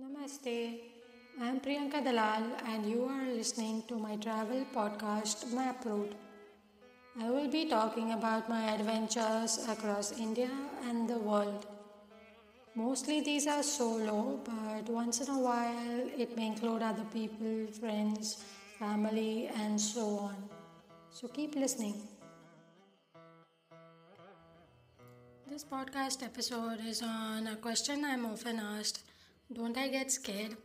Namaste. I am Priyanka Dalal, and you are listening to my travel podcast Map Route. I will be talking about my adventures across India and the world. Mostly these are solo, but once in a while it may include other people, friends, family, and so on. So keep listening. This podcast episode is on a question I'm often asked Don't I get scared?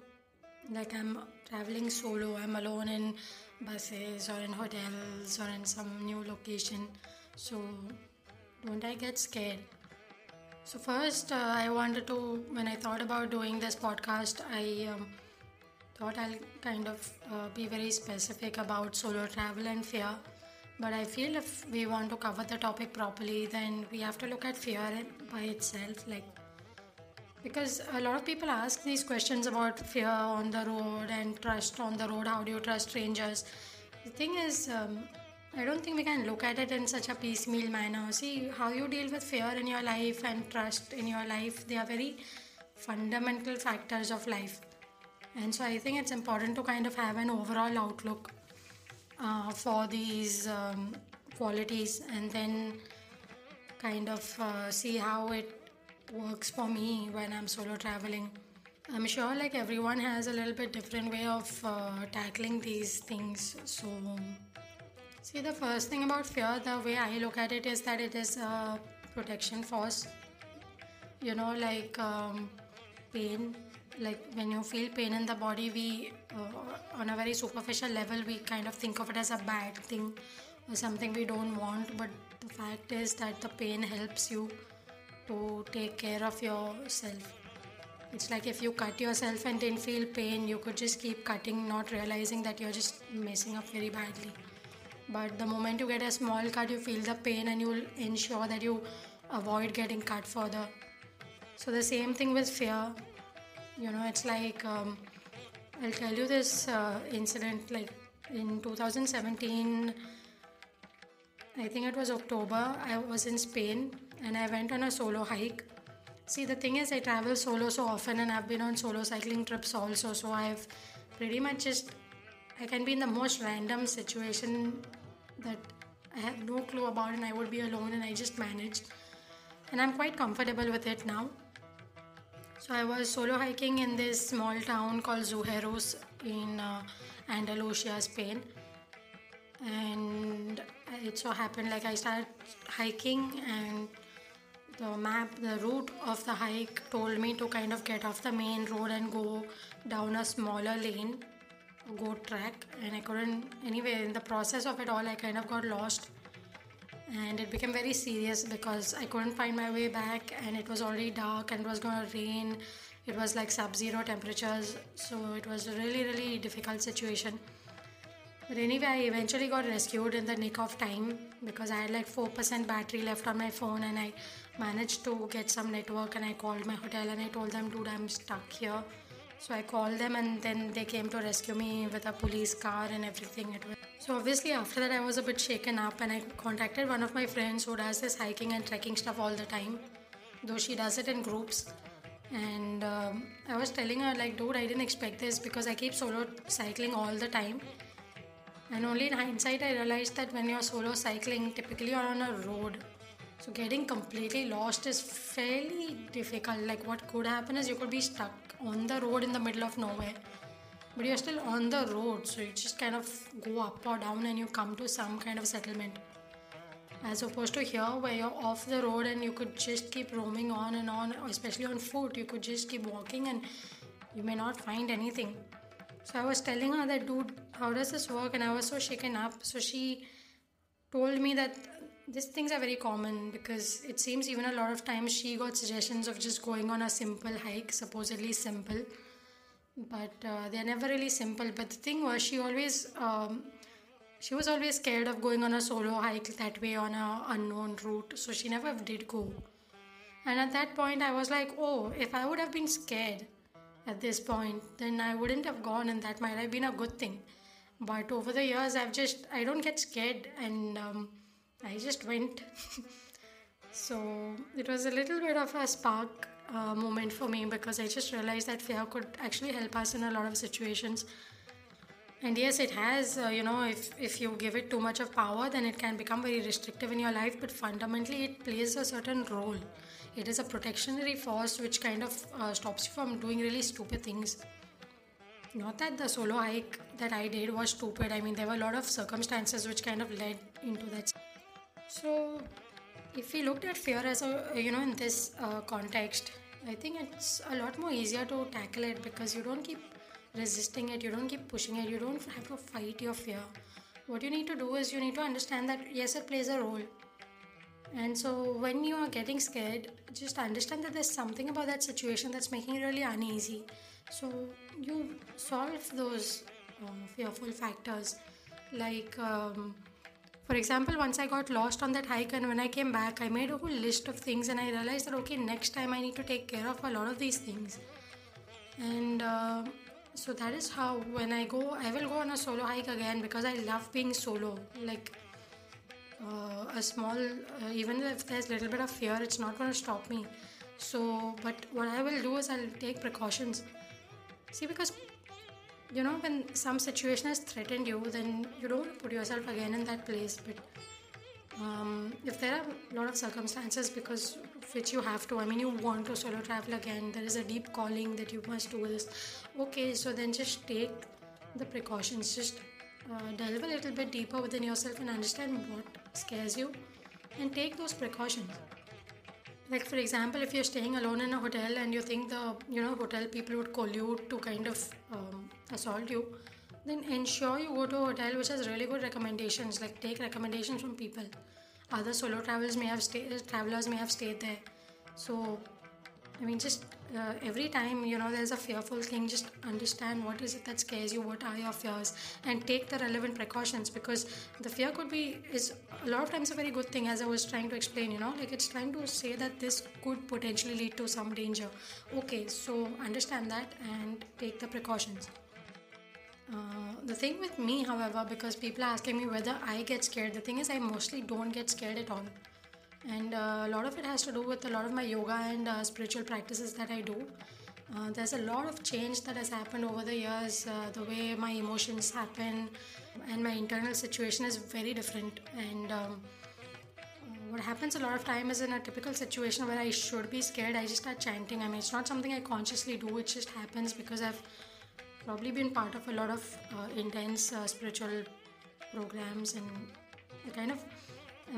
Like I'm traveling solo, I'm alone in buses or in hotels or in some new location. So, don't I get scared? So, first, uh, I wanted to, when I thought about doing this podcast, I um, thought I'll kind of uh, be very specific about solo travel and fear. But I feel if we want to cover the topic properly, then we have to look at fear by itself. Like, because a lot of people ask these questions about fear on the road and trust on the road. How do you trust strangers? The thing is, um, I don't think we can look at it in such a piecemeal manner. See, how you deal with fear in your life and trust in your life, they are very fundamental factors of life. And so I think it's important to kind of have an overall outlook uh, for these um, qualities and then kind of uh, see how it works for me when I'm solo traveling. I'm sure like everyone has a little bit different way of uh, tackling these things. So, see, the first thing about fear, the way I look at it is that it is a protection force. You know, like um, pain, like when you feel pain in the body, we, uh, on a very superficial level, we kind of think of it as a bad thing or something we don't want. But the fact is that the pain helps you to take care of yourself. It's like if you cut yourself and didn't feel pain, you could just keep cutting, not realizing that you're just messing up very badly. But the moment you get a small cut, you feel the pain and you'll ensure that you avoid getting cut further. So, the same thing with fear. You know, it's like um, I'll tell you this uh, incident like in 2017 I think it was October. I was in Spain and I went on a solo hike. See, the thing is, I travel solo so often and I've been on solo cycling trips also. So I've pretty much just, I can be in the most random situation that I have no clue about and I would be alone and I just managed. And I'm quite comfortable with it now. So I was solo hiking in this small town called Zuheros in uh, Andalusia, Spain and it so happened like I started hiking and the map, the route of the hike told me to kind of get off the main road and go down a smaller lane, go track, and I couldn't. Anyway, in the process of it all, I kind of got lost, and it became very serious because I couldn't find my way back, and it was already dark and it was gonna rain. It was like sub-zero temperatures, so it was a really, really difficult situation. But anyway, I eventually got rescued in the nick of time because I had like 4% battery left on my phone and I managed to get some network and I called my hotel and I told them, dude, I'm stuck here. So I called them and then they came to rescue me with a police car and everything. So obviously after that I was a bit shaken up and I contacted one of my friends who does this hiking and trekking stuff all the time, though she does it in groups. And um, I was telling her like, dude, I didn't expect this because I keep solo cycling all the time and only in hindsight, I realized that when you're solo cycling, typically you're on a road. So getting completely lost is fairly difficult. Like what could happen is you could be stuck on the road in the middle of nowhere. But you're still on the road, so you just kind of go up or down and you come to some kind of settlement. As opposed to here where you're off the road and you could just keep roaming on and on, especially on foot, you could just keep walking and you may not find anything. So I was telling her that, dude, how does this work? And I was so shaken up. So she told me that these things are very common because it seems even a lot of times she got suggestions of just going on a simple hike, supposedly simple, but uh, they're never really simple. But the thing was, she always um, she was always scared of going on a solo hike that way on a unknown route, so she never did go. And at that point, I was like, oh, if I would have been scared at this point, then I wouldn't have gone, and that might have been a good thing. But over the years, I've just, I don't get scared, and um, I just went. so it was a little bit of a spark uh, moment for me because I just realized that fear could actually help us in a lot of situations. And yes, it has, uh, you know, if, if you give it too much of power, then it can become very restrictive in your life, but fundamentally, it plays a certain role. It is a protectionary force which kind of uh, stops you from doing really stupid things. Not that the solo hike that I did was stupid, I mean, there were a lot of circumstances which kind of led into that. So, if we looked at fear as a, you know, in this uh, context, I think it's a lot more easier to tackle it because you don't keep resisting it, you don't keep pushing it, you don't have to fight your fear. What you need to do is you need to understand that yes, it plays a role. And so when you are getting scared, just understand that there's something about that situation that's making you really uneasy. So you solve those uh, fearful factors. Like, um, for example, once I got lost on that hike, and when I came back, I made a whole list of things, and I realized that okay, next time I need to take care of a lot of these things. And uh, so that is how when i go i will go on a solo hike again because i love being solo. Like uh, a small uh, even if there's a little bit of fear it's not going to stop me. So but what i will do is i'll take precautions. See because you know when some situation has threatened you then you don't put yourself again in that place. But um, if there are a lot of circumstances because which you have to i mean you want to solo travel again there is a deep calling that you must do this. Okay so then just take the precautions. Just uh, delve a little bit deeper within yourself and understand what scares you and take those precautions like for example if you're staying alone in a hotel and you think the you know hotel people would collude to kind of um, assault you then ensure you go to a hotel which has really good recommendations. Like take recommendations from people. Other solo travelers may have stayed travelers may have stayed there. So i mean just uh, every time you know there's a fearful thing just understand what is it that scares you what are your fears and take the relevant precautions because the fear could be is a lot of times a very good thing as i was trying to explain you know like it's trying to say that this could potentially lead to some danger okay so understand that and take the precautions uh, the thing with me, however, because people are asking me whether I get scared, the thing is, I mostly don't get scared at all. And uh, a lot of it has to do with a lot of my yoga and uh, spiritual practices that I do. Uh, there's a lot of change that has happened over the years, uh, the way my emotions happen, and my internal situation is very different. And um, what happens a lot of time is in a typical situation where I should be scared, I just start chanting. I mean, it's not something I consciously do, it just happens because I've probably been part of a lot of uh, intense uh, spiritual programs and I kind of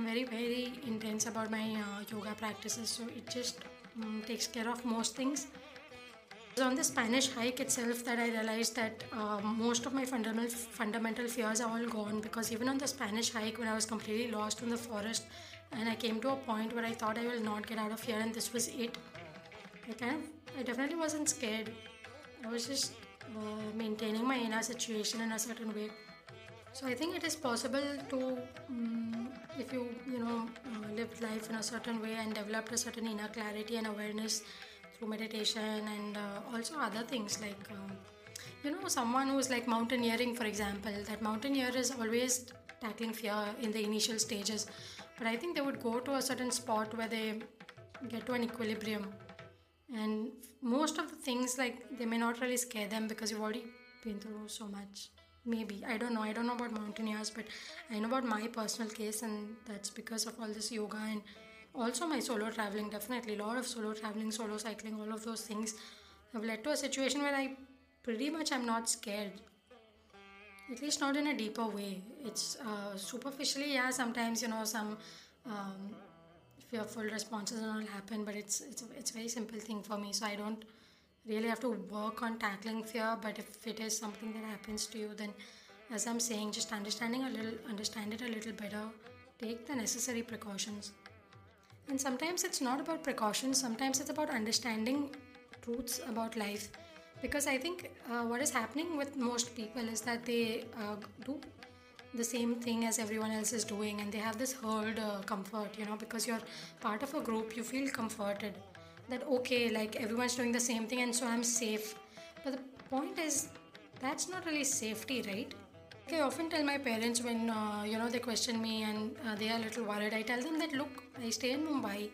very very intense about my uh, yoga practices. So it just um, takes care of most things. It was on the Spanish hike itself that I realized that uh, most of my fundamental fundamental fears are all gone because even on the Spanish hike when I was completely lost in the forest and I came to a point where I thought I will not get out of here and this was it. I kind of I definitely wasn't scared. I was just uh, maintaining my inner situation in a certain way so i think it is possible to um, if you you know uh, live life in a certain way and developed a certain inner clarity and awareness through meditation and uh, also other things like um, you know someone who's like mountaineering for example that mountaineer is always tackling fear in the initial stages. But i think they would go to a certain spot where they get to an equilibrium. And most of the things like they may not really scare them because you've already been through so much maybe. I don't know. I don't know about mountaineers but i know about my personal case and that's because of all this yoga and also my solo traveling definitely. A lot of solo traveling solo cycling all of those things have led to a situation where i pretty much i'm not scared. At least not in a deeper way. It's uh, superficially yeah sometimes you know some um, fearful responses and all happen but it's it's it's a very simple thing for me so i don't really have to work on tackling fear but if it is something that happens to you then as i'm saying just understanding a little understand it a little better. Take the necessary precautions. And sometimes it's not about precautions sometimes it's about understanding truths about life. Because i think uh, what is happening with most people is that they uh, do the same thing as everyone else is doing and they have this herd uh, comfort you know because you're part of a group you feel comforted that okay like everyone's doing the same thing and so i'm safe but the point is that's not really safety right i often tell my parents when uh, you know they question me and uh, they are a little worried i tell them that look i stay in mumbai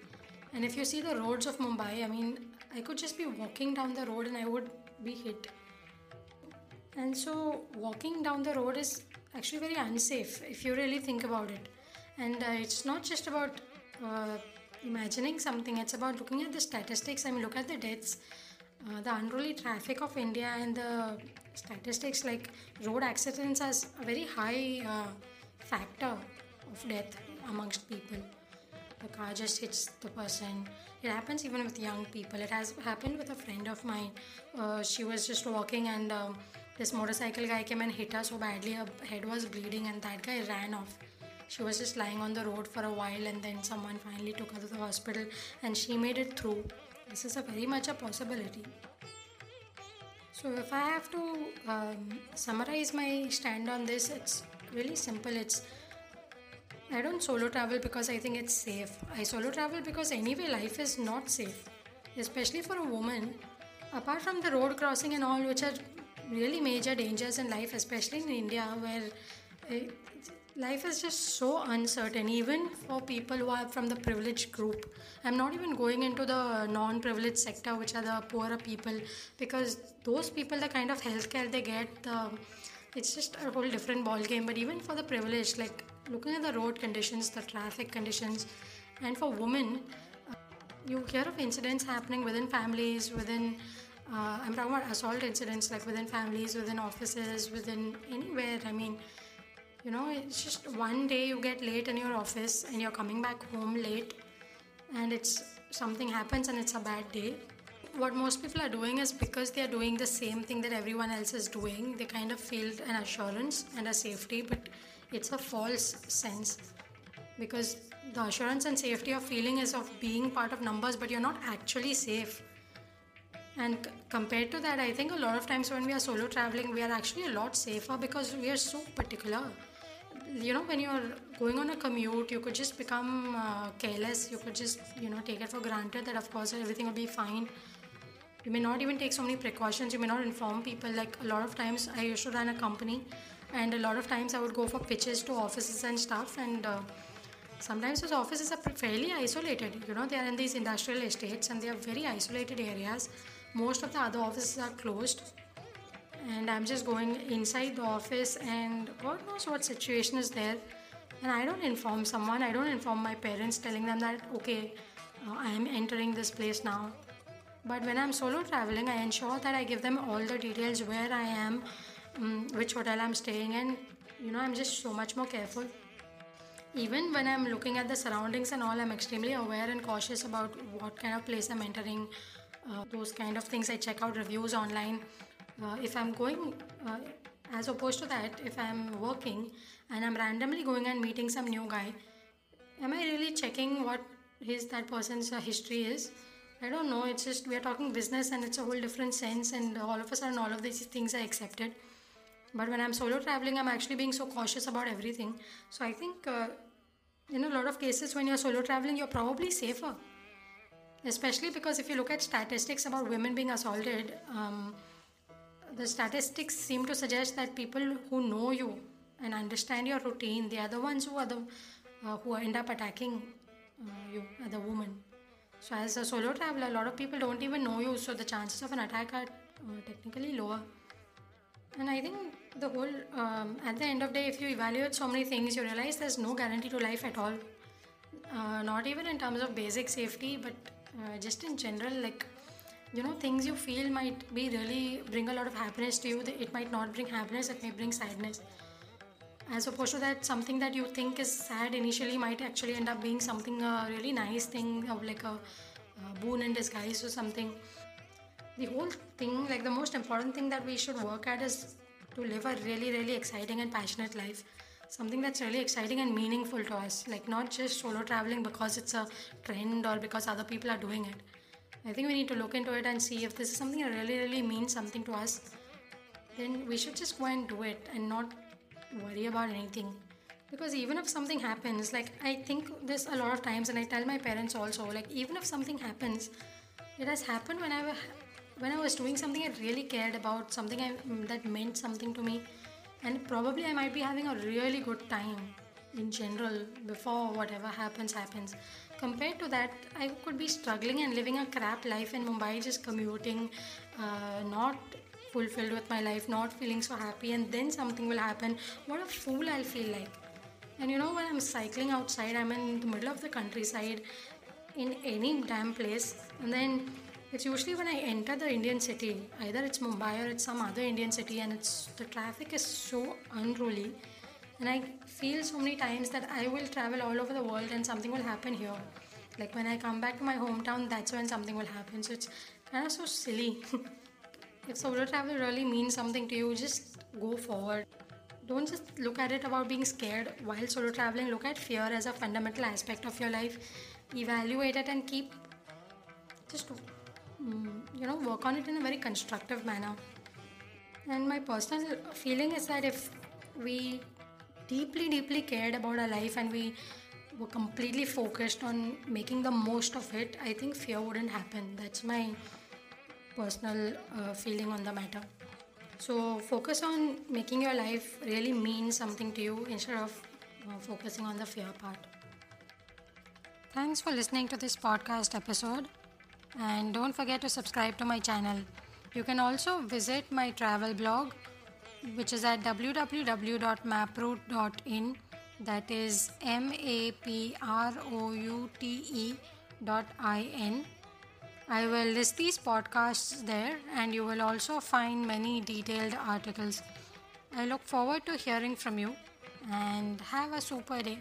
and if you see the roads of mumbai i mean I could just be walking down the road and I would be hit. And so, walking down the road is actually very unsafe if you really think about it. And uh, it's not just about uh, imagining something, it's about looking at the statistics. I mean, look at the deaths, uh, the unruly traffic of India, and the statistics like road accidents as a very high uh, factor of death amongst people. The car just hits the person. It happens even with young people. It has happened with a friend of mine. Uh, she was just walking and um, this motorcycle guy came and hit her so badly her head was bleeding and that guy ran off she was just lying on the road for a while and then someone finally took her to the hospital and she made it through. This is a very much a possibility. So if i have to um, summarize my stand on this it's really simple. It's i don't solo travel because i think it's safe. I solo travel because anyway life is not safe especially for a woman. Apart from the road crossing and all which are really major dangers in life, especially in India, where it, life is just so uncertain, even for people who are from the privileged group. I'm not even going into the non privileged sector, which are the poorer people, because those people, the kind of healthcare they get, it's just a whole different ball game. But even for the privileged, like looking at the road conditions, the traffic conditions, and for women, uh, you hear of incidents happening within families, within uh, I'm talking about assault incidents like within families, within offices, within anywhere. I mean, you know, it's just one day you get late in your office and you're coming back home late and it's something happens and it's a bad day. What most people are doing is because they are doing the same thing that everyone else is doing, they kind of feel an assurance and a safety, but it's a false sense because the assurance and safety of feeling is of being part of numbers, but you're not actually safe and c- compared to that, I think a lot of times when we are solo traveling, we are actually a lot safer because we are so particular. You know, when you're going on a commute, you could just become uh, careless. You could just, you know, take it for granted that, of course, everything will be fine. You may not even take so many precautions. You may not inform people. Like a lot of times, I used to run a company, and a lot of times I would go for pitches to offices and stuff. And uh, sometimes those offices are fairly isolated. You know, they are in these industrial estates and they are very isolated areas most of the other offices are closed and i'm just going inside the office and god knows what situation is there. And i don't inform someone. I don't inform my parents telling them that okay uh, i am entering this place now. But when i'm solo traveling i ensure that i give them all the details where i am um, which hotel i'm staying in. You know i'm just so much more careful. Even when i'm looking at the surroundings and all i'm extremely aware and cautious about what kind of place i'm entering uh, those kind of things. I check out reviews online. Uh, if I'm going, uh, as opposed to that, if I'm working and I'm randomly going and meeting some new guy, am I really checking what his that person's uh, history is? I don't know. It's just we are talking business and it's a whole different sense, and all of a sudden, all of these things are accepted. But when I'm solo traveling, I'm actually being so cautious about everything. So I think uh, in a lot of cases, when you're solo traveling, you're probably safer especially because if you look at statistics about women being assaulted, um, the statistics seem to suggest that people who know you and understand your routine, they are the ones who are the uh, who end up attacking uh, you as a woman. So as a solo traveler, a lot of people don't even know you, so the chances of an attack are uh, technically lower. And I think the whole um, at the end of the day, if you evaluate so many things, you realize there's no guarantee to life at all. Uh, not even in terms of basic safety, but uh, just in general like you know things you feel might be really bring a lot of happiness to you it might not bring happiness it may bring sadness. As opposed to that something that you think is sad initially might actually end up being something a really nice thing of like a, a boon in disguise or something. The whole thing like the most important thing that we should work at is to live a really really exciting and passionate life. Something that's really exciting and meaningful to us. Like not just solo traveling because it's a trend or because other people are doing it i think we need to look into it and see if this is something that really really means something to us. Then we should just go and do it and not worry about anything. Because even if something happens like i think this a lot of times and i tell my parents also like even if something happens it has happened when i was when i was doing something i really cared about something I, that meant something to me. And probably I might be having a really good time in general before whatever happens happens compared to that, I could be struggling and living a crap life in Mumbai, just commuting, uh, not fulfilled with my life, not feeling so happy, and then something will happen. What a fool I'll feel like. And you know, when I'm cycling outside, I'm in the middle of the countryside in any damn place, and then it's usually when I enter the Indian city, either it's Mumbai or it's some other Indian city, and it's the traffic is so unruly and I feel so many times that I will travel all over the world and something will happen here. Like when I come back to my hometown, that's when something will happen. So it's kind of so silly. if solo travel really means something to you, just go forward. Don't just look at it about being scared while solo traveling. Look at fear as a fundamental aspect of your life. Evaluate it and keep just mm, you know work on it in a very constructive manner. And my personal feeling is that if we deeply, deeply cared about our life and we were completely focused on making the most of it, I think fear wouldn't happen. That's my personal uh, feeling on the matter. So, focus on making your life really mean something to you instead of uh, focusing on the fear part. Thanks for listening to this podcast episode, and don't forget to subscribe to my channel. You can also visit my travel blog which is at www.maproute.in that is m a p r o u t e dot i n I will list these podcasts there and you will also find many detailed articles. I look forward to hearing from you and have a super day.